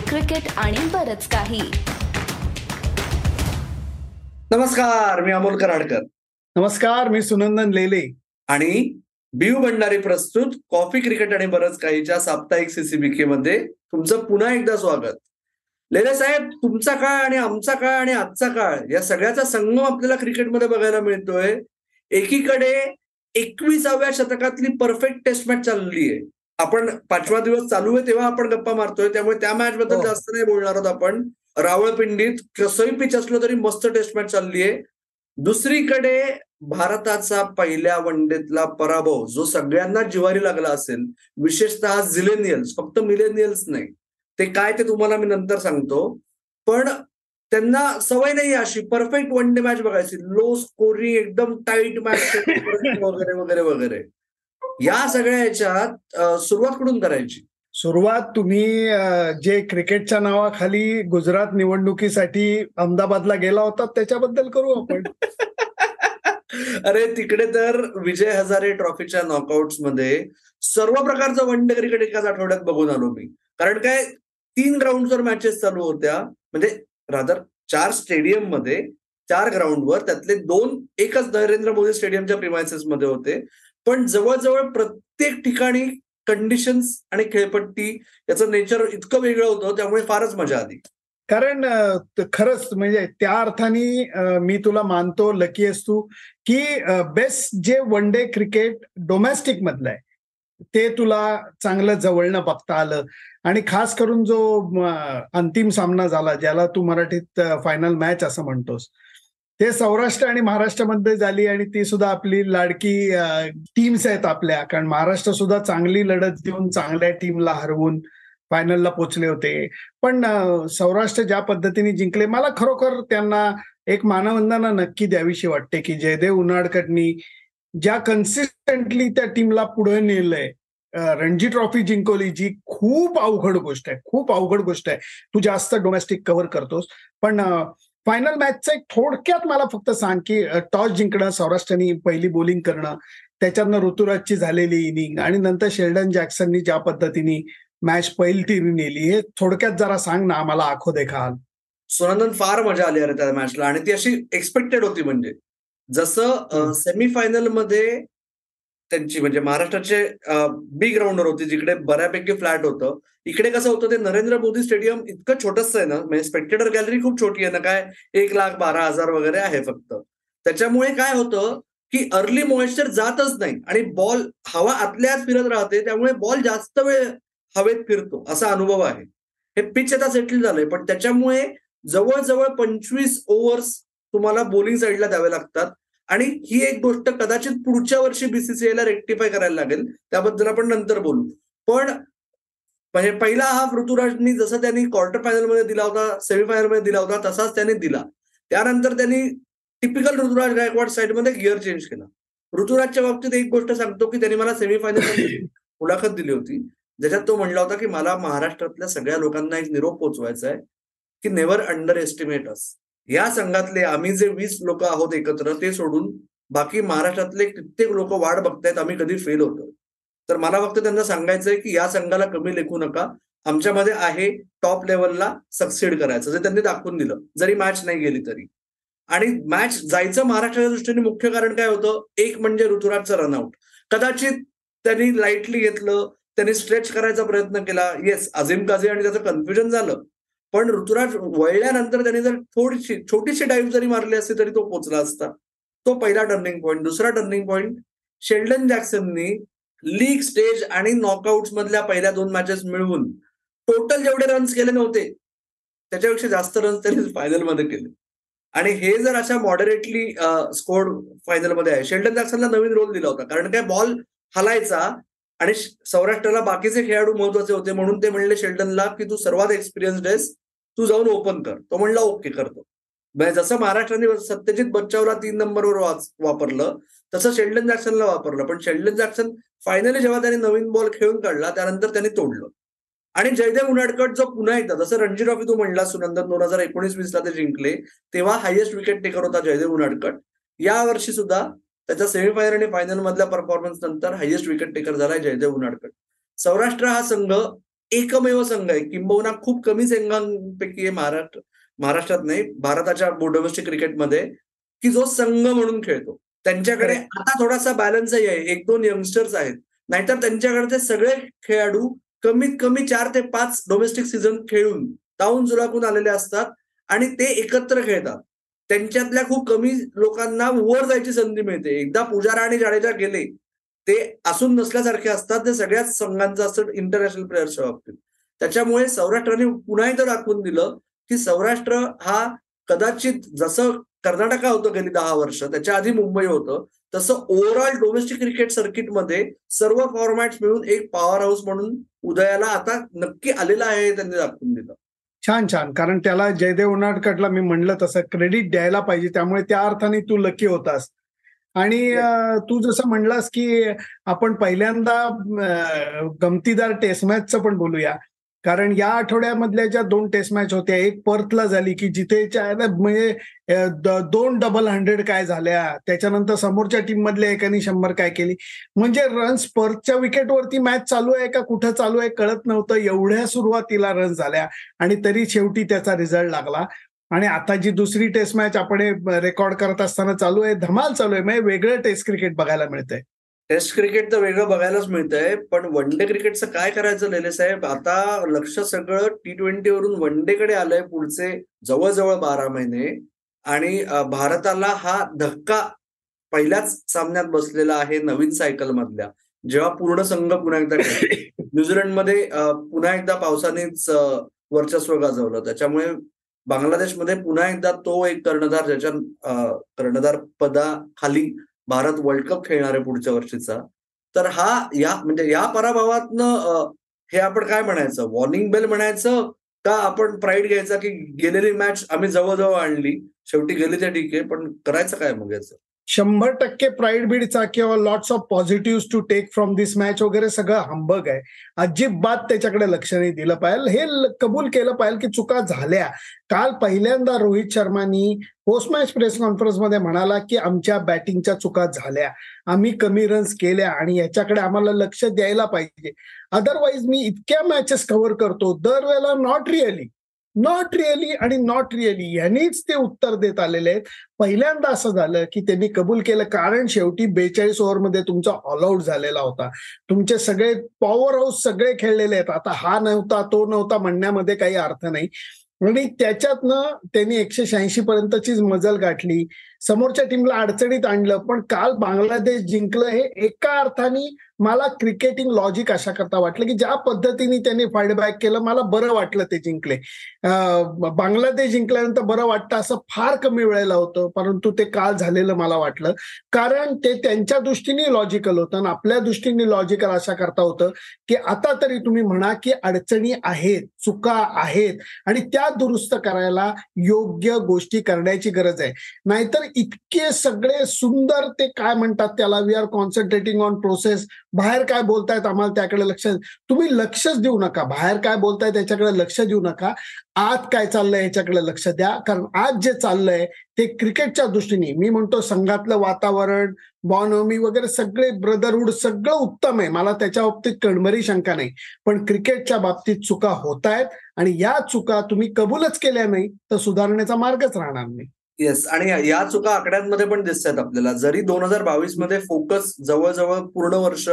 Cricket आणि बरच काही. नमस्कार मी अमोल कराडकर. नमस्कार मी सुनंदन लेले. आणि बियू भंडारी प्रस्तुत कॉफी क्रिकेट आणि बरंच काहीच्या साप्ताहिक सीसीबीके मध्ये तुमचं पुन्हा एकदा स्वागत. लेले साहेब तुमचा काळ आणि आमचा काळ आणि आजचा काळ या सगळ्याचा संगम आपल्याला क्रिकेटमध्ये बघायला मिळतोय. एकीकडे एकविसाव्या शतकातली परफेक्ट टेस्ट मॅच चालली आहे. आपण पाचवा दिवस चालू आहे तेव्हा आपण गप्पा मारतोय त्यामुळे त्या मॅच बद्दल हो. जास्त नाही बोलणार आहोत आपण. रावळपिंडीत कसंही पिच असलं तरी मस्त टेस्ट मॅच चालली आहे. दुसरीकडे भारताचा पहिल्या वनडेतला पराभव जो सगळ्यांना जिवारी लागला असेल विशेषतः झिलेनियल्स फक्त मिलेनियल्स नाही. ते काय ते तुम्हाला मी नंतर सांगतो. पण त्यांना सवय नाही अशी परफेक्ट वन डे मॅच बघायची. लो स्कोरिंग एकदम टाईट मॅच वगैरे वगैरे वगैरे. या सगळ्या याच्यात सुरुवात कुठून करायची? सुरुवात तुम्ही जे क्रिकेटच्या नावाखाली गुजरात निवडणुकीसाठी अहमदाबादला गेला होता त्याच्याबद्दल करू आपण. अरे तिकडे तर विजय हजारे ट्रॉफीच्या नॉकआउट्समध्ये सर्व प्रकारचं वन डे क्रिकेट एकाच आठवड्यात बघून आलो मी. कारण काय तीन ग्राउंडवर मॅचेस चालू होत्या. म्हणजे रादर चार स्टेडियममध्ये चार ग्राउंडवर त्यातले दोन एकच नरेंद्र मोदी स्टेडियमच्या प्रिमायसेस मध्ये होते. पण जवळजवळ प्रत्येक ठिकाणी कंडिशन्स आणि खेळपट्टी याचं नेचर इतकं वेगळं होतं त्यामुळे फारच मजा आली. कारण खरंच म्हणजे त्या अर्थाने मी तुला मानतो लकी असतो तू की बेस्ट जे वन डे क्रिकेट डोमेस्टिक मधलं आहे ते तुला चांगलं जवळनं बघता आलं. आणि खास करून जो अंतिम सामना झाला ज्याला तू मराठीत फायनल मॅच असं म्हणतोस ते सौराष्ट्र आणि महाराष्ट्रामध्ये झाली आणि ती सुद्धा आपली लाडकी टीम्स आहेत आपल्या. कारण महाराष्ट्र सुद्धा चांगली लढत देऊन चांगल्या टीमला हरवून फायनलला पोचले होते. पण सौराष्ट्र ज्या पद्धतीने जिंकले मला खरोखर त्यांना एक मानवंदना नक्की द्यावीशी वाटते की जयदेव उन्हाडकटनी ज्या कन्सिस्टंटली त्या टीमला पुढे नेलंय रणजी ट्रॉफी जिंकवली जी खूप अवघड गोष्ट आहे खूप अवघड गोष्ट आहे. तू जास्त डोमेस्टिक कव्हर करतोस. पण फायनल मॅचचं एक थोडक्यात मला फक्त सांग की टॉस जिंकणं सौराष्ट्राने पहिली बॉलिंग करणं त्याच्यातनं ऋतुराजची झालेली इनिंग आणि नंतर शेल्डन जॅक्सननी ज्या पद्धतीने मॅच पहिली टीम नेली हे थोडक्यात जरा सांग ना आम्हाला आखो देखा सुनंदन फार मजा आली अरे त्या मॅचला आणि ती अशी एक्सपेक्टेड होती म्हणजे जसं हम्म. त्यांची म्हणजे महाराष्ट्राचे बी ग्राउंडवर होती जिकडे बऱ्यापैकी फ्लॅट होतं. इकडे कसं होतं ते नरेंद्र मोदी स्टेडियम इतकं छोटस आहे ना म्हणजे स्पेक्टेटर गॅलरी खूप छोटी आहे ना काय एक लाख बारा हजार वगैरे आहे फक्त. त्याच्यामुळे काय होतं की अर्ली मॉइश्चर जातच नाही आणि बॉल हवा आतल्याच फिरत राहते त्यामुळे बॉल जास्त वेळ हवेत फिरतो असा अनुभव आहे. हे पिच आता सेटल झालंय पण त्याच्यामुळे जवळजवळ पंचवीस ओव्हर्स तुम्हाला बोलिंग साईडला द्यावे लागतात. आणि ही एक गोष्ट कदाचित पुढच्या वर्षी बीसीसीआयला रेक्टिफाय करायला लागेल. त्याबद्दल आपण नंतर बोलू. पण म्हणजे पहिला हाफ ऋतुराजनी जसं त्यांनी क्वार्टर फायनलमध्ये दिला होता सेमीफायनलमध्ये दिला होता तसाच त्याने दिला. त्यानंतर त्यांनी टिपिकल ऋतुराज गायकवाड साईडमध्ये गिअर चेंज केला. ऋतुराजच्या बाबतीत एक गोष्ट सांगतो की त्यांनी मला सेमीफायनल मुलाखत दिली होती. ज्याच्यात तो म्हणला होता की मला महाराष्ट्रातल्या सगळ्या लोकांना एक निरोप पोचवायचा आहे की नेव्हर अंडर एस्टिमेट अस या संघातले आम्ही जे वीस लोक आहोत एकत्र ते सोडून बाकी महाराष्ट्रातले कित्येक लोक वाट बघतायत आम्ही कधी फेल होतो. तर मला फक्त त्यांना सांगायचंय की या संघाला कमी लेखू नका. आमच्यामध्ये आहे टॉप लेवलला सक्सेड करायचं जे त्यांनी दाखवून दिलं. जरी मॅच नाही गेली तरी. आणि मॅच जायचं महाराष्ट्राच्या दृष्टीने मुख्य कारण काय होतं? एक म्हणजे ऋतुराजचं रनआउट कदाचित त्यांनी लाईटली घेतलं त्यांनी स्ट्रेच करायचा प्रयत्न केला. येस अजिम काझी आणि त्याचं कन्फ्युजन झालं. पण ऋतुराज वळल्यानंतर त्यांनी जर थोडीशी छोटीशी डाईव्ह जरी मारली असती तरी तो पोचला असता. तो पहिला टर्निंग पॉईंट दुसरा टर्निंग पॉईंट शेल्डन जॅक्सननी लीग स्टेज आणि नॉकआउट मधल्या पहिल्या दोन मॅचेस मिळवून टोटल जेवढे रन्स केले नव्हते त्याच्यापेक्षा जास्त रन्स त्यांनी फायनलमध्ये केले. आणि हे जर अशा मॉडरेटली स्कोर फायनलमध्ये आहे. शेल्डन जॅक्सनला नवीन रोल दिला होता. कारण काय? बॉल हलायचा आणि सौराष्ट्राला बाकीचे खेळाडू महत्त्वाचे होते म्हणून ते म्हणले शेल्डनला की तू सर्वात एक्सपिरियन्स्ड आहेस. तू जाऊन ओपन कर. तो म्हणला ओके करतो. म्हणजे जसं महाराष्ट्राने सत्यजित बच्चावला तीन नंबरवर वापरलं तसं शेल्डन जॅक्सनला वापरलं. पण शेल्डन जॅक्सन फायनली जेव्हा त्याने नवीन बॉल खेळून काढला त्यानंतर त्याने तोडलं. आणि जयदेव उनाडकट जो पुन्हा एकदा जसं रणजी ट्रॉफी तू म्हणला सुनंदन दोन हजार एकोणीस वीसला ते जिंकले तेव्हा हायेस्ट विकेट टेकर होता जयदेव उनाडकट या वर्षी सुद्धा त्याच्या सेमीफायनल आणि फायनल मधल्या परफॉर्मन्स नंतर हायेस्ट विकेट टेकर झालाय जयदेव उनाडकट सौराष्ट्र हा संघ एकमेव संघ आहे. किंबहुना खूप कमी संघांपैकी आहे महाराष्ट्र महाराष्ट्रात नाही भारताच्या डोमेस्टिक क्रिकेटमध्ये की जो संघ म्हणून खेळतो. त्यांच्याकडे आता थोडासा बॅलन्सही आहे. एक दोन यंगस्टर्स आहेत. नाहीतर त्यांच्याकडे सगळे खेळाडू कमीत कमी चार ते पाच डोमेस्टिक सीझन खेळून ताऊन जुलाकून आलेले असतात आणि ते एकत्र खेळतात. त्यांच्यातल्या खूप कमी लोकांना वर जायची संधी मिळते. एकदा पुजारा आणि जाडेजा गेले ते असून नसल्यासारखे असतात ते सगळ्याच संघांचं असतं इंटरनॅशनल प्लेयर्सच्या बाबतीत. त्याच्यामुळे सौराष्ट्राने पुन्हा एकदा दाखवून दिलं की सौराष्ट्र हा कदाचित जसं कर्नाटका होतं गेली दहा वर्ष त्याच्या आधी मुंबई होतं तसं ओव्हरऑल डोमेस्टिक क्रिकेट सर्किटमध्ये सर्व फॉर्मॅट्स मिळून एक पॉवर हाऊस म्हणून उदयाला आता नक्की आलेला आहे त्यांनी दाखवून दिलं. छान छान. कारण त्याला जयदेव उनाडकटला मी म्हणलं तसं क्रेडिट द्यायला पाहिजे त्यामुळे त्या अर्थाने तू लकी होतास. आणि तू जसं म्हणलास की आपण पहिल्यांदा गमतीदार टेस्ट मॅचचं पण बोलूया. कारण या आठवड्यामधल्या ज्या दोन टेस्ट मॅच होत्या एक पर्थला झाली की जिथे म्हणजे दोन डबल हंड्रेड काय झाल्या त्याच्यानंतर समोरच्या टीम मधल्या एकाने शंभर काय केली. म्हणजे रन्स पर्थच्या विकेटवरती मॅच चालू आहे का कुठं चालू आहे कळत नव्हतं. एवढ्या सुरुवातीला रन्स झाल्या आणि तरी शेवटी त्याचा रिझल्ट लागला. आणि आता जी दुसरी टेस्ट मॅच आपण रेकॉर्ड करत असताना चालू आहे धमाल चालू आहे म्हणजे वेगळं टेस्ट क्रिकेट बघायला मिळतंय. टेस्ट क्रिकेट तर वेगळं बघायलाच मिळतंय पण वन डे क्रिकेटचं काय करायचं लेले साहेब? आता लक्ष सगळं टी ट्वेंटी वरून वन डे कडे आलंय पुढचे जवळजवळ बारा महिने. आणि भारताला हा धक्का पहिल्याच सामन्यात बसलेला आहे नवीन सायकल मधल्या. जेव्हा पूर्ण संघ पुन्हा एकदा न्यूझीलंडमध्ये पुन्हा एकदा पावसानेच वर्चस्व गाजवलं. त्याच्यामुळे बांगलादेशमध्ये पुन्हा एकदा तो एक कर्णधार ज्याच्या कर्णधार पदाखाली भारत वर्ल्ड कप खेळणार आहे पुढच्या वर्षीचा. तर हा या म्हणजे या पराभवातनं हे आपण काय म्हणायचं? वॉर्निंग बेल म्हणायचं का आपण प्राईड घ्यायचा की गेलेली मॅच आम्ही जवळजवळ आणली? शेवटी गेली त्या ठीक आहे पण करायचं काय मग याचं? शंभर टक्के प्राईड बीडचा किंवा lots of positive to take from this match वगैरे सगळं हंबग आहे. अजिबात त्याच्याकडे लक्ष नाही दिलं पाहिजे हे कबूल केलं पाहिजे की चुका झाल्या. काल पहिल्यांदा रोहित शर्मानी पोस्ट मॅच प्रेस कॉन्फरन्समध्ये म्हणाला की आमच्या बॅटिंगच्या चुका झाल्या. आम्ही कमी रन्स केल्या आणि याच्याकडे आम्हाला लक्ष द्यायला पाहिजे. अदरवाईज मी इतक्या मॅचेस कव्हर करतो. दरवेळेला नॉट रिअली नॉट रिअली आणि नॉट रिअली यांनीच ते उत्तर देत आलेले आहेत. पहिल्यांदा असं झालं की त्यांनी कबूल केलं कारण शेवटी बेचाळीस ओव्हरमध्ये तुमचा ऑल आउट झालेला होता. तुमचे सगळे पॉवर हाऊस सगळे खेळलेले आहेत. आता हा नव्हता तो नव्हता म्हणण्यामध्ये काही अर्थ नाही. आणि त्याच्यातनं त्यांनी एकशे शहाऐंशी पर्यंतचीच मजल गाठली. समोरच्या टीमला अडचणीत आणलं. पण काल बांगलादेश जिंकलं हे एका अर्थाने मला क्रिकेटिंग लॉजिक अशा करता वाटलं की ज्या पद्धतीने त्यांनी फाईडबॅक केलं मला बरं वाटलं ते जिंकले. बांगलादेश जिंकल्यानंतर बरं वाटतं असं फार कमी वेळेला होतं परंतु ते काल झालेलं मला वाटलं. कारण ते त्यांच्या दृष्टीने लॉजिकल होतं आणि आपल्या दृष्टीने लॉजिकल अशा करता होतं की आता तरी तुम्ही म्हणा की अडचणी आहेत चुका आहेत आणि त्या दुरुस्त करायला योग्य गोष्टी करण्याची गरज आहे. नाहीतर इतके सगळे सुंदर ते काय म्हणतात त्याला we are concentrating on process बाहेर काय बोलतायत आम्हाला त्याकडे लक्ष तुम्ही लक्षच देऊ नका. बाहेर काय बोलताय त्याच्याकडे लक्ष देऊ नका. आत काय चाललंय याच्याकडे लक्ष द्या. कारण आज जे चाललंय ते क्रिकेटच्या दृष्टीने मी म्हणतो संघातलं वातावरण बॉनॉमी वगैरे सगळे ब्रदरहुड सगळं उत्तम आहे. मला त्याच्या बाबतीत कणभरी शंका नाही. पण क्रिकेटच्या बाबतीत चुका होत आहेत आणि या चुका तुम्ही कबूलच केल्या नाही तर सुधारण्याचा मार्गच राहणार नाही. येस आणि या चुका आकड्यांमध्ये पण दिसत आहेत आपल्याला. जरी दोन हजार बावीसमध्ये फोकस जवळजवळ पूर्ण वर्ष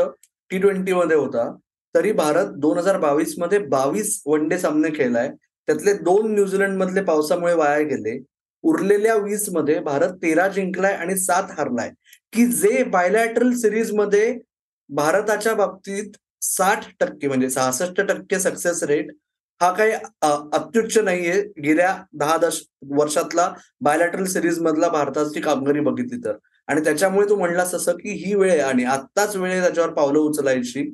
टी ट्वेंटी मध्ये होता तरी भारत दोन हजार बावीसमध्ये बावीस वन डे सामने खेळलाय. त्यातले दोन न्यूझीलंड मधले पावसामुळे वाया गेले. उरलेल्या वीसमध्ये भारत तेरा जिंकलाय आणि सात हारलाय. की जे बायलॅटरल सिरीजमध्ये भारताच्या बाबतीत साठ टक्के म्हणजे सहासष्ट टक्के सक्सेस रेट हा काही अत्युच्च नाहीये. गेल्या दहा दश वर्षातला बायलॅटरल सिरीज मधला भारताची कामगिरी बघितली तर. आणि त्याच्यामुळे तू म्हणलास असं की ही वेळ आहे आणि आत्ताच वेळ आहे त्याच्यावर पावलं उचलायची.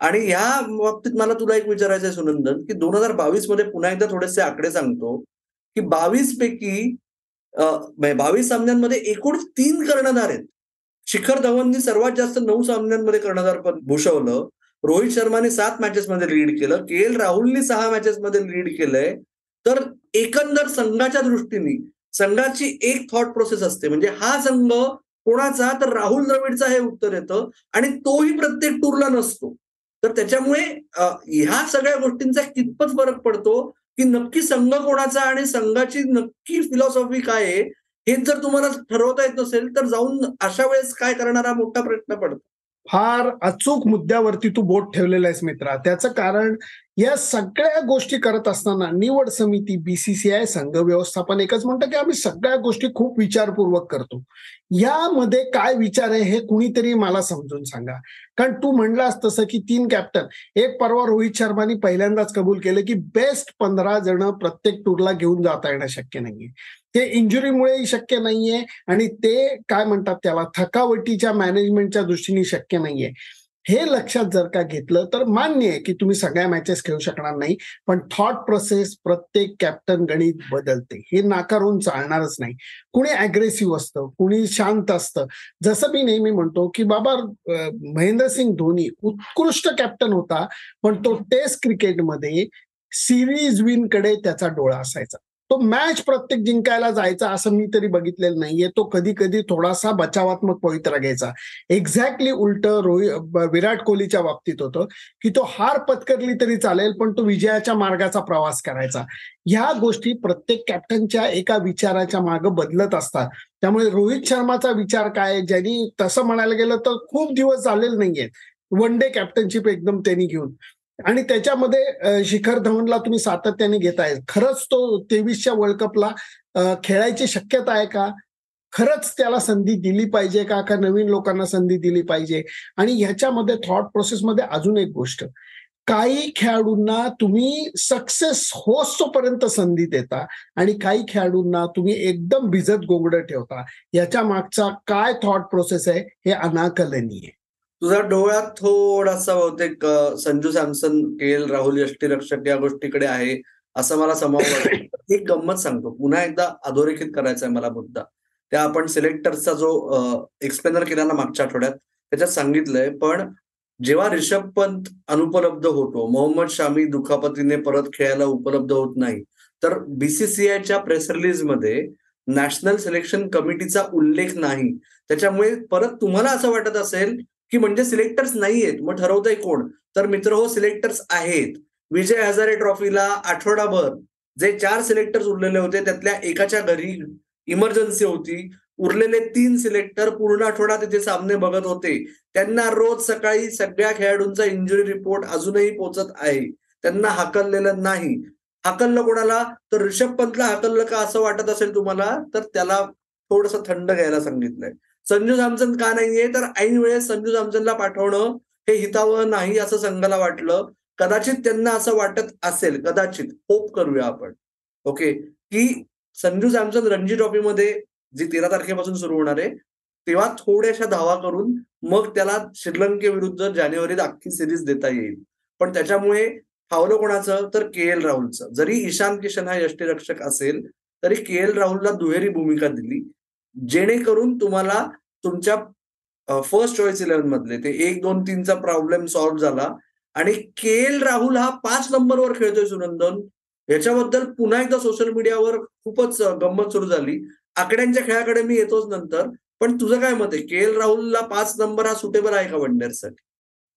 आणि ह्या बाबतीत मला तुला एक विचारायचं आहे सुनंदन की दोन हजार बावीसमध्ये पुन्हा एकदा थोडेसे आकडे सांगतो की बावीस पैकी म्हणजे बावीस सामन्यांमध्ये एकूण तीन कर्णधार आहेत. शिखर धवननी सर्वात जास्त नऊ सामन्यांमध्ये कर्णधार पण भूषवलं. रोहित शर्माने सात मॅचेस मध्ये लीड केलं. के एल राहुलने सहा मॅचेस मध्ये लीड केलंय. तर एकंदर संघाच्या दृष्टीने संघाची एक थॉट प्रोसेस असते. म्हणजे हा संघ कोणाचा? तर राहुल द्रविडचा हे उत्तर येतं. आणि तोही प्रत्येक टूरला नसतो. तर त्याच्यामुळे ह्या सगळ्या गोष्टींचा कितपत फरक पडतो? की नक्की संघ कोणाचा आणि संघाची नक्की फिलॉसॉफी काय आहे? हेच जर तुम्हाला ठरवता येत नसेल तर जाऊन अशा वेळेस काय करणारा मोठा प्रश्न पडतो. फार अचूक मुद्द्यावरती तू बोट ठेवलेला आहेस मित्रा. त्याचं कारण या सगळ्या गोष्टी करत असताना निवड समिती बीसीसीआय संघ व्यवस्थापन एकच म्हणतं की आम्ही सगळ्या गोष्टी खूप विचारपूर्वक करतो. यामध्ये काय विचार आहे हे कुणीतरी मला समजून सांगा. कारण तू म्हणलास तसं की तीन कॅप्टन एक परवा रोहित शर्मानी पहिल्यांदाच कबूल केलं की बेस्ट पंधरा जण प्रत्येक टूरला घेऊन जाता येणं शक्य नाहीये. ते इंजुरीमुळेही शक्य नाहीये आणि ते काय म्हणतात त्याला थकावटीच्या मॅनेजमेंटच्या दृष्टीने शक्य नाहीये. हे लक्षात जर का घेतलं तर मान्य आहे की तुम्ही सगळ्या मॅचेस खेळू शकणार नाही पण थॉट प्रोसेस प्रत्येक कॅप्टन गणित बदलते. हे नाकारून चालणारच नाही. कुणी अग्रेसिव्ह असतं कुणी शांत असतं. जसं मी नेहमी म्हणतो की बाबा महेंद्रसिंग धोनी उत्कृष्ट कॅप्टन होता पण तो टेस्ट क्रिकेटमध्ये सिरीज विनकडे त्याचा डोळा असायचा. तो मॅच प्रत्येक जिंकायला जायचा असं मी तरी बघितलेलं नाहीये. तो कधी कधी थोडासा बचावात्मक पवित्रा घ्यायचा. एक्झॅक्टली उलट रोहित विराट कोहलीच्या बाबतीत होतं की तो हार पत्करली तरी चालेल पण तो विजयाच्या मार्गाचा प्रवास करायचा. ह्या गोष्टी प्रत्येक कॅप्टनच्या एका विचाराच्या मागे बदलत असतात. त्यामुळे रोहित शर्माचा विचार काय ज्यांनी तसं म्हणायला गेलं तर खूप दिवस झालेले नाहीयेत. वन डे कॅप्टनशिप एकदम त्यांनी घेऊन. आणि त्याच्यामध्ये शिखर धवनला तुम्ही सातत्याने घेताय. खरंच तो तेवीसच्या वर्ल्ड कपला खेळायची शक्यता आहे का? खरंच त्याला संधी दिली पाहिजे का? का नवीन लोकांना संधी दिली पाहिजे? आणि ह्याच्यामध्ये थॉट प्रोसेसमध्ये अजून एक गोष्ट. काही खेळाडूंना तुम्ही सक्सेस होतोपर्यंत संधी देता आणि काही खेळाडूंना तुम्ही एकदम भिजत गोंगड ठेवता. याच्या मागचा काय थॉट प्रोसेस आहे हे अनाकलनीय. तुझा डोळ्यात थोडासा बहुतेक Sanju Samson K L Rahul यष्टीरक्षक या गोष्टीकडे आहे असं मला समाव एक गंमत सांगतो. पुन्हा एकदा अधोरेखित करायचा आहे मला मुद्दा. त्या आपण सिलेक्टर्सचा जो एक्सप्लेनर केला ना मागच्या आठवड्यात त्याच्यात सांगितलंय पण जेव्हा रिषभ पंत अनुपलब्ध होतो मोहम्मद शामी दुखापतीने परत खेळायला उपलब्ध होत नाही तर बीसीसीआयच्या प्रेस रिलीजमध्ये नॅशनल सिलेक्शन कमिटीचा उल्लेख नाही. त्याच्यामुळे परत तुम्हाला असं वाटत असेल की म्हणजे सिलेक्टर्स नाहीयेत मग ठरवतंय कोण? तर मित्र हो सिलेक्टर्स आहेत. विजय हजारे ट्रॉफीला आठवडाभर जे चार सिलेक्टर्स उरलेले होते त्यातल्या एकाच्या घरी इमर्जन्सी होती. उरलेले तीन सिलेक्टर पूर्ण आठवडा तिथे सामने बघत होते. त्यांना रोज सकाळी सगळ्या खेळाडूंचा इंजुरी रिपोर्ट अजूनही पोचत आहे. त्यांना हाकललेलं नाही. हाकललं कोणाला? तर ऋषभ पंतला हाकललं का असं वाटत असेल तुम्हाला? तर त्याला थोडस थंड घ्यायला सांगितलंय. संजू सॅमसन का नाहीये? तर ऐन वेळेस संजू सॅमसनला पाठवणं हे हितावह नाही असं संघाला वाटलं. कदाचित त्यांना असं वाटत असेल कदाचित. होप करूया आपण. ओके? की संजू सॅमसन रणजी ट्रॉफीमध्ये जी तेरा तारखेपासून सुरू होणार आहे तेव्हा थोड्याशा धावा करून मग त्याला श्रीलंकेविरुद्ध जानेवारीत अख्खी सिरीज देता येईल. पण त्याच्यामुळे फावलं कोणाचं? तर के एल राहुलचं. जरी ईशान किशन हा यष्टीरक्षक असेल तरी के एल राहुलला दुहेरी भूमिका दिली. जेणेकरून तुम्हाला तुमच्या फर्स्ट चॉईस इलेव्हन मधले ते एक दोन तीनचा प्रॉब्लेम सॉल्व्ह झाला. आणि के एल राहुल हा पाच नंबरवर खेळतोय सुनंदन. याच्याबद्दल पुन्हा एकदा सोशल मीडियावर खूपच गंमत सुरू झाली. आकड्यांच्या खेळाकडे मी येतोच नंतर. पण तुझं काय मत आहे? के एल राहुलला पाच नंबर हा सुटेबल आहे का वनडेअरसाठी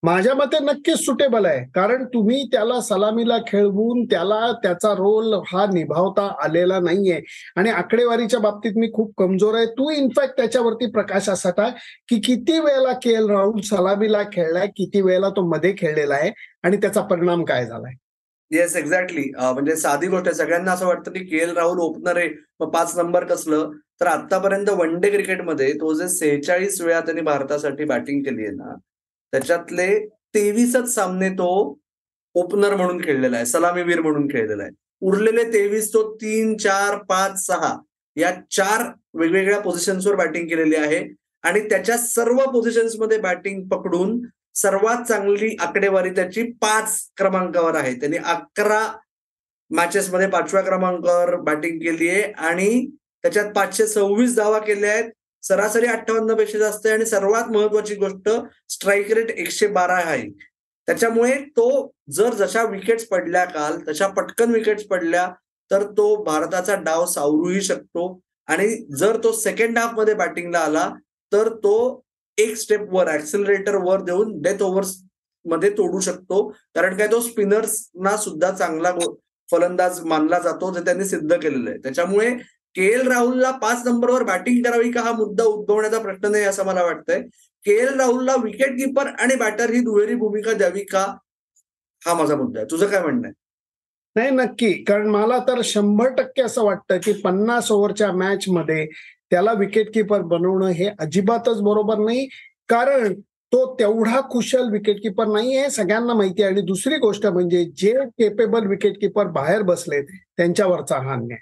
माझ्या मते नक्कीच सुटेबल आहे. कारण तुम्ही त्याला सलामीला खेळवून त्याला त्याचा रोल हा निभावता आलेला नाहीये. आणि आकडेवारीच्या बाबतीत मी खूप कमजोर आहे. तू इनफॅक्ट त्याच्यावरती प्रकाश असा की किती वेळेला के एल राहुल सलामीला खेळलाय किती वेळेला तो मध्ये खेळलेला आहे आणि त्याचा परिणाम काय झालाय? येस एक्झॅक्टली म्हणजे साधी गोष्ट आहे. सगळ्यांना असं वाटतं की के एल राहुल ओपनर आहे. मग पाच नंबर कसलं? तर आतापर्यंत वन डे क्रिकेटमध्ये तो जे सेहेचाळीस वेळा त्यांनी भारतासाठी बॅटिंग केली आहे ना त्याच्यातले तेवीसच सामने तो ओपनर म्हणून खेळलेला आहे सलामीवीर म्हणून खेळलेला आहे. उरलेले तेवीस तो तीन चार पाच सहा या चार वेगवेगळ्या पोझिशन्सवर बॅटिंग केलेली आहे. आणि त्याच्या सर्व पोझिशन्समध्ये बॅटिंग पकडून सर्वात चांगली आकडेवारी त्याची पाच क्रमांकावर आहे. त्यांनी अकरा मॅचेसमध्ये पाचव्या क्रमांकावर बॅटिंग केली आहे आणि त्याच्यात पाचशे सव्वीस धावा केल्या आहेत. सरासरी अठ्ठावन्नपेक्षा जास्त आहे आणि सर्वात महत्वाची गोष्ट स्ट्राईक रेट एकशे बारा आहे. त्याच्यामुळे तो जर जशा विकेट्स पडल्या काल तशा पटकन विकेट्स पडल्या तर तो भारताचा डाव सावरूही शकतो. आणि जर तो सेकंड हाफमध्ये बॅटिंगला आला तर तो एक स्टेप वर ऍक्सिलरेटर वर देऊन डेथ ओव्हर्समध्ये तोडू शकतो. कारण काय तो स्पिनर्सना सुद्धा चांगला फलंदाज मानला जातो जे त्यांनी सिद्ध केलेलं आहे. त्याच्यामुळे के एल राहुलला पाच नंबरवर बॅटिंग करावी का हा मुद्दा उद्भवण्याचा प्रश्न नाही असं मला वाटतंय. के एल राहुलला विकेट किपर आणि बॅटर ही दुहेरी भूमिका द्यावी का हा माझा मुद्दा आहे. तुझं काय म्हणणं आहे? नाही नक्की. कारण मला तर शंभर टक्के असं वाटतं की पन्नास ओव्हरच्या मॅच मध्ये त्याला विकेट किपर बनवणं हे अजिबातच बरोबर नाही. कारण तो तेवढा कुशल विकेट किपर नाही हे सगळ्यांना माहिती आहे. आणि दुसरी गोष्ट म्हणजे जे केपेबल विकेट किपर बाहेर बसलेत त्यांच्यावरचा हा अन्याय.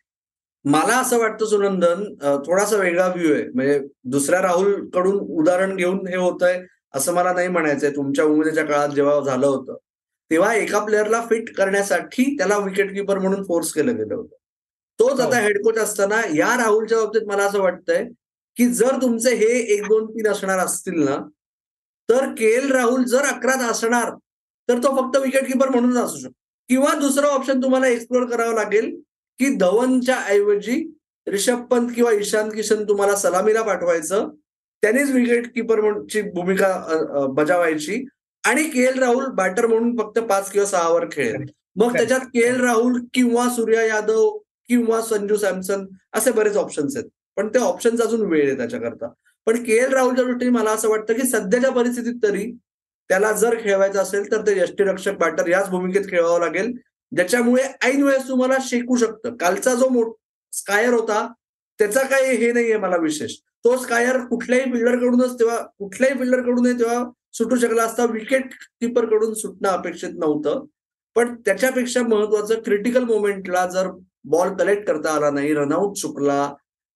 मला असं वाटतं सुनंदन थोडासा वेगळा व्ह्यू आहे. म्हणजे दुसऱ्या राहुलकडून उदाहरण घेऊन हे होत आहे असं मला नाही म्हणायचंय. तुमच्या उमेदीच्या काळात जेव्हा झालं होतं तेव्हा एका प्लेअरला फिट करण्यासाठी त्याला विकेट किपर म्हणून फोर्स केलं गेलं होतं. तोच आता हेड कोच असताना या राहुलच्या बाबतीत मला असं वाटतंय की जर तुमचे हे एक दोन तीन असणार असतील ना तर के एल राहुल जर अकरात असणार तर तो फक्त विकेट किपर म्हणून असू शकतो. किंवा दुसरं ऑप्शन तुम्हाला एक्सप्लोर करावं लागेल की धवनच्या ऐवजी रिषभ पंत किंवा ईशांत किशन तुम्हाला सलामीला पाठवायचं. त्यांनीच विकेट किपर ची भूमिका बजावायची. आणि के एल राहुल बॅटर म्हणून फक्त पाच किंवा सहा ओव्हर खेळेल. मग त्याच्यात के एल राहुल किंवा सूर्या यादव किंवा संजू सॅमसन असे बरेच ऑप्शन्स आहेत. पण ते ऑप्शन्स अजून वेळ आहे त्याच्याकरता. पण के एल राहुलच्या दृष्टीने मला असं वाटतं की सध्याच्या परिस्थितीत तरी त्याला जर खेळवायचं असेल तर ते यष्टीरक्षक बॅटर याच भूमिकेत खेळवावं लागेल. ज्याच्यामुळे ऐन वेळेस तुम्हाला शेकू शकतं. कालचा जो मोठ स्कायर होता त्याचा काही हे नाहीये मला विशेष. तो स्कायर कुठल्याही फिल्डर कडूनच तेव्हा कुठल्याही फिल्डर तेव्हा सुटू शकला असता विकेट किपरकडून सुटणं अपेक्षित नव्हतं. पण त्याच्यापेक्षा महत्वाचं क्रिटिकल मोमेंटला जर बॉल कलेक्ट करता आला नाही रनआउट चुकला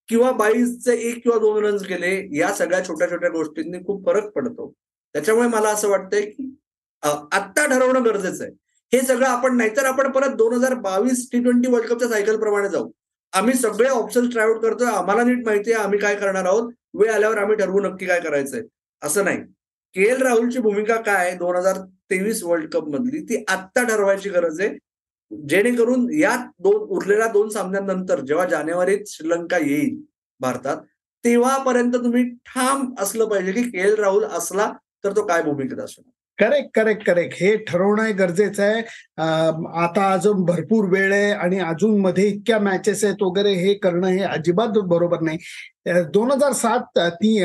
किंवा बाईसचे एक किंवा दोन रन्स गेले या सगळ्या छोट्या छोट्या गोष्टींनी खूप फरक पडतो. त्याच्यामुळे मला असं वाटतंय की आत्ता ठरवणं गरजेचं आहे. हे सगळं आपण नाहीतर आपण परत दोन हजार बावीस टी ट्वेंटी वर्ल्ड कपच्या सायकल प्रमाणे जाऊ. आम्ही सगळे ऑप्शन ट्रायआउट करतोय आम्हाला नीट माहिती आहे आम्ही काय करणार आहोत वेळ आल्यावर आम्ही ठरवू नक्की काय करायचंय. असं नाही. के एल राहुलची भूमिका काय दोन हजार तेवीस वर्ल्ड कप मधली ती आत्ता ठरवायची गरज आहे. जेणेकरून या दोन उरलेल्या दोन सामन्यांनंतर जेव्हा जानेवारीत श्रीलंका येईल भारतात तेव्हापर्यंत तुम्ही ठाम असलं पाहिजे की के एल राहुल असला तर तो काय भूमिकेत असणार. करेक्ट करेक्ट करेक्ट हे ठरवणं गरजेचं आहे. आता अजून भरपूर वेळ आहे आणि अजून मध्ये इतक्या मॅचेस आहेत वगैरे हे करणं हे अजिबात बरोबर नाही. दोन हजार सात ती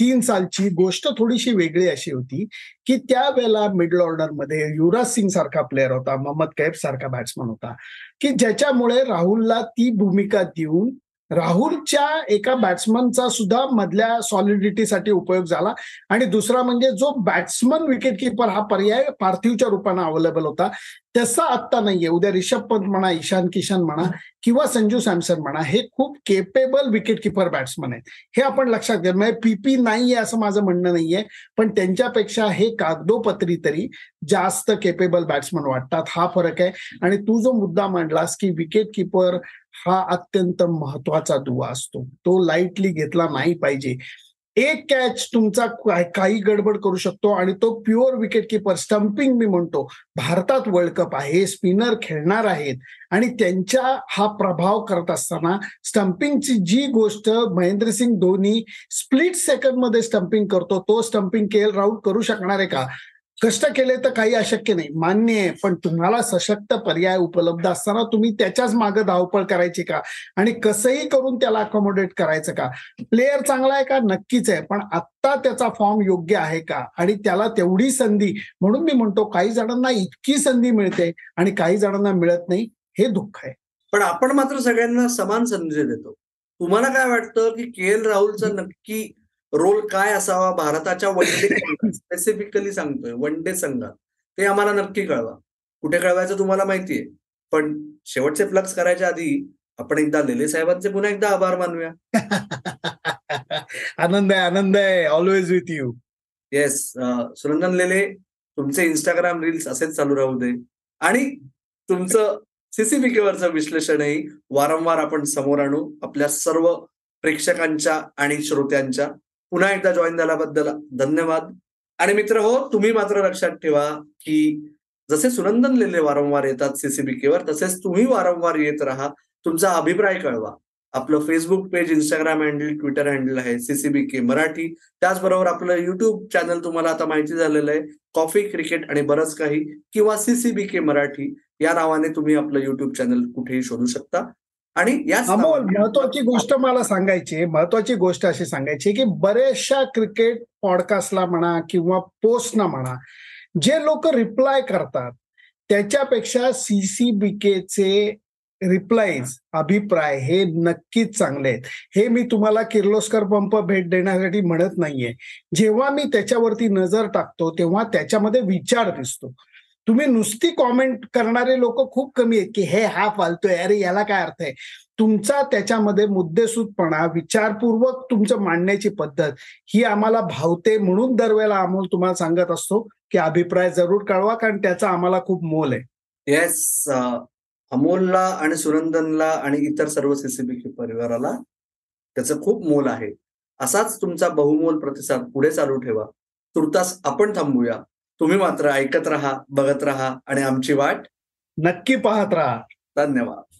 तीन सालची गोष्ट थोडीशी वेगळी अशी होती की त्यावेळेला मिडल ऑर्डरमध्ये युवराज सिंग सारखा प्लेअर होता मोहम्मद कैफ सारखा बॅट्समन होता की ज्याच्यामुळे राहुलला ती भूमिका देऊन राहुलच्या एका बॅट्समनचा सुद्धा मधल्या सॉलिडिटीसाठी उपयोग झाला. आणि दुसरा म्हणजे जो बॅट्समन विकेट किपर हा पर्याय पार्थिवच्या रूपाने अवेलेबल होता. तसा आत्ता नाहीये. उद्या रिषभ पंत म्हणा ईशान किशन म्हणा किंवा संजू सॅमसन म्हणा हे खूप केपेबल विकेट किपर बॅट्समन आहेत. हे आपण लक्षात घ्या. म्हणजे पीपी नाहीये असं माझं म्हणणं नाहीये. पण त्यांच्यापेक्षा हे कागदोपत्री तरी जास्त केपेबल बॅट्समन वाटतात. हा फरक आहे. आणि तू जो मुद्दा मांडलास की विकेट किपर हा अत्यंत महत्त्वाचा दुवा असतो. तो लाईटली घेतला नाही पाहिजे. एक कॅच तुमचा काही गडबड करू शकतो आणि तो प्युअर विकेट किपर स्टम्पिंग मी म्हणतो भारतात वर्ल्ड कप आहे स्पिनर खेळणार आहेत आणि त्यांच्या हा प्रभाव करत असताना स्टम्पिंगची जी गोष्ट महेंद्रसिंग धोनी स्प्लिट सेकंडमध्ये स्टम्पिंग करतो तो स्टम्पिंग के एल राऊट करू शकणार आहे का? कष्ट केले तर काही अशक्य नाही. मान्य आहे पण तुम्हाला सशक्त पर्याय उपलब्ध असताना तुम्ही त्याच्याच मागे धावपळ करायची का? आणि कसंही करून त्याला अकोमोडेट करायचं का? प्लेअर चांगला आहे का? नक्कीच आहे पण आत्ता त्याचा फॉर्म योग्य आहे का? आणि त्याला तेवढी संधी म्हणून मी म्हणतो काही जणांना इतकी संधी मिळते आणि काही जणांना मिळत नाही हे दुःख आहे. पण आपण मात्र सगळ्यांना समान संधी देतो. तुम्हाला काय वाटतं की के एल राहुलचं नक्की रोल काय असावा भारताच्या वन डे स्पेसिफिकली सांगतोय वन डे संघात. ते आम्हाला नक्की कळवा. कुठे कळवायचं तुम्हाला माहितीये. पण शेवटचे फ्लक्स करायच्या आधी आपण एकदा लेले साहेबांचे पुन्हा एकदा आभार मानूया. आनंद आहे आनंद आहे. Always with you yes Sunandan Lele तुमचे इंस्टाग्राम रील्स असेच चालू राहू दे. आणि तुमचं सीसीबीकेवरचं विश्लेषणही वारंवार आपण समोर आणू. आपल्या सर्व प्रेक्षकांच्या आणि श्रोत्यांच्या पुन्हा एकदा जॉईन झाल्याबद्दल धन्यवाद. आणि मित्र हो तुम्ही मात्र लक्षात ठेवा की जसे सुनंदन लेले वारंवार येतात सीसीबीकेवर तसेच तुम्ही वारंवार येत राहा. तुमचा अभिप्राय कळवा. आपलं Facebook page Instagram handle Twitter handle आहे सीसीबी के मराठी. त्याचबरोबर आपलं युट्यूब चॅनल तुम्हाला आता माहिती झालेलं आहे. कॉफी क्रिकेट आणि बरंच काही. किंवा सीसीबी के मराठी या नावाने तुम्ही आपलं युट्यूब चॅनल कुठेही शोधू शकता. आणि महत्वाची गोष्ट मला सांगायची महत्वाची गोष्ट अशी सांगायची की बऱ्याचशा क्रिकेट पॉडकास्टला म्हणा किंवा पोस्टना म्हणा जे लोक रिप्लाय करतात त्याच्यापेक्षा सीसीबीकेचे रिप्लाईज अभिप्राय हे नक्कीच चांगले आहेत. हे मी तुम्हाला किर्लोस्कर पंप भेट देण्यासाठी म्हणत नाहीये. जेव्हा मी त्याच्यावरती नजर टाकतो तेव्हा त्याच्यामध्ये विचार दिसतो. तुम्ही नुसती कॉमेंट करणारे लोक खूप कमी आहेत की हे हा फालतोय अरे याला काय अर्थ आहे? तुमचा त्याच्यामध्ये मुद्देसूदपणा विचारपूर्वक तुमचं मांडण्याची पद्धत ही आम्हाला भावते म्हणून दरवेळेला अमोल तुम्हाला सांगत असतो की अभिप्राय जरूर कळवा कारण त्याचा आम्हाला खूप मोल आहे. येस अमोलला आणि सुनंदनला आणि इतर सर्व सीसीबी परिवाराला त्याचं खूप मोल आहे. असाच तुमचा बहुमोल प्रतिसाद पुढे चालू ठेवा. तुर्तास आपण थांबूया. तुम्ही मात्र ऐकत राहा बघत राहा आणि आमची वाट नक्की पाहत राहा. धन्यवाद.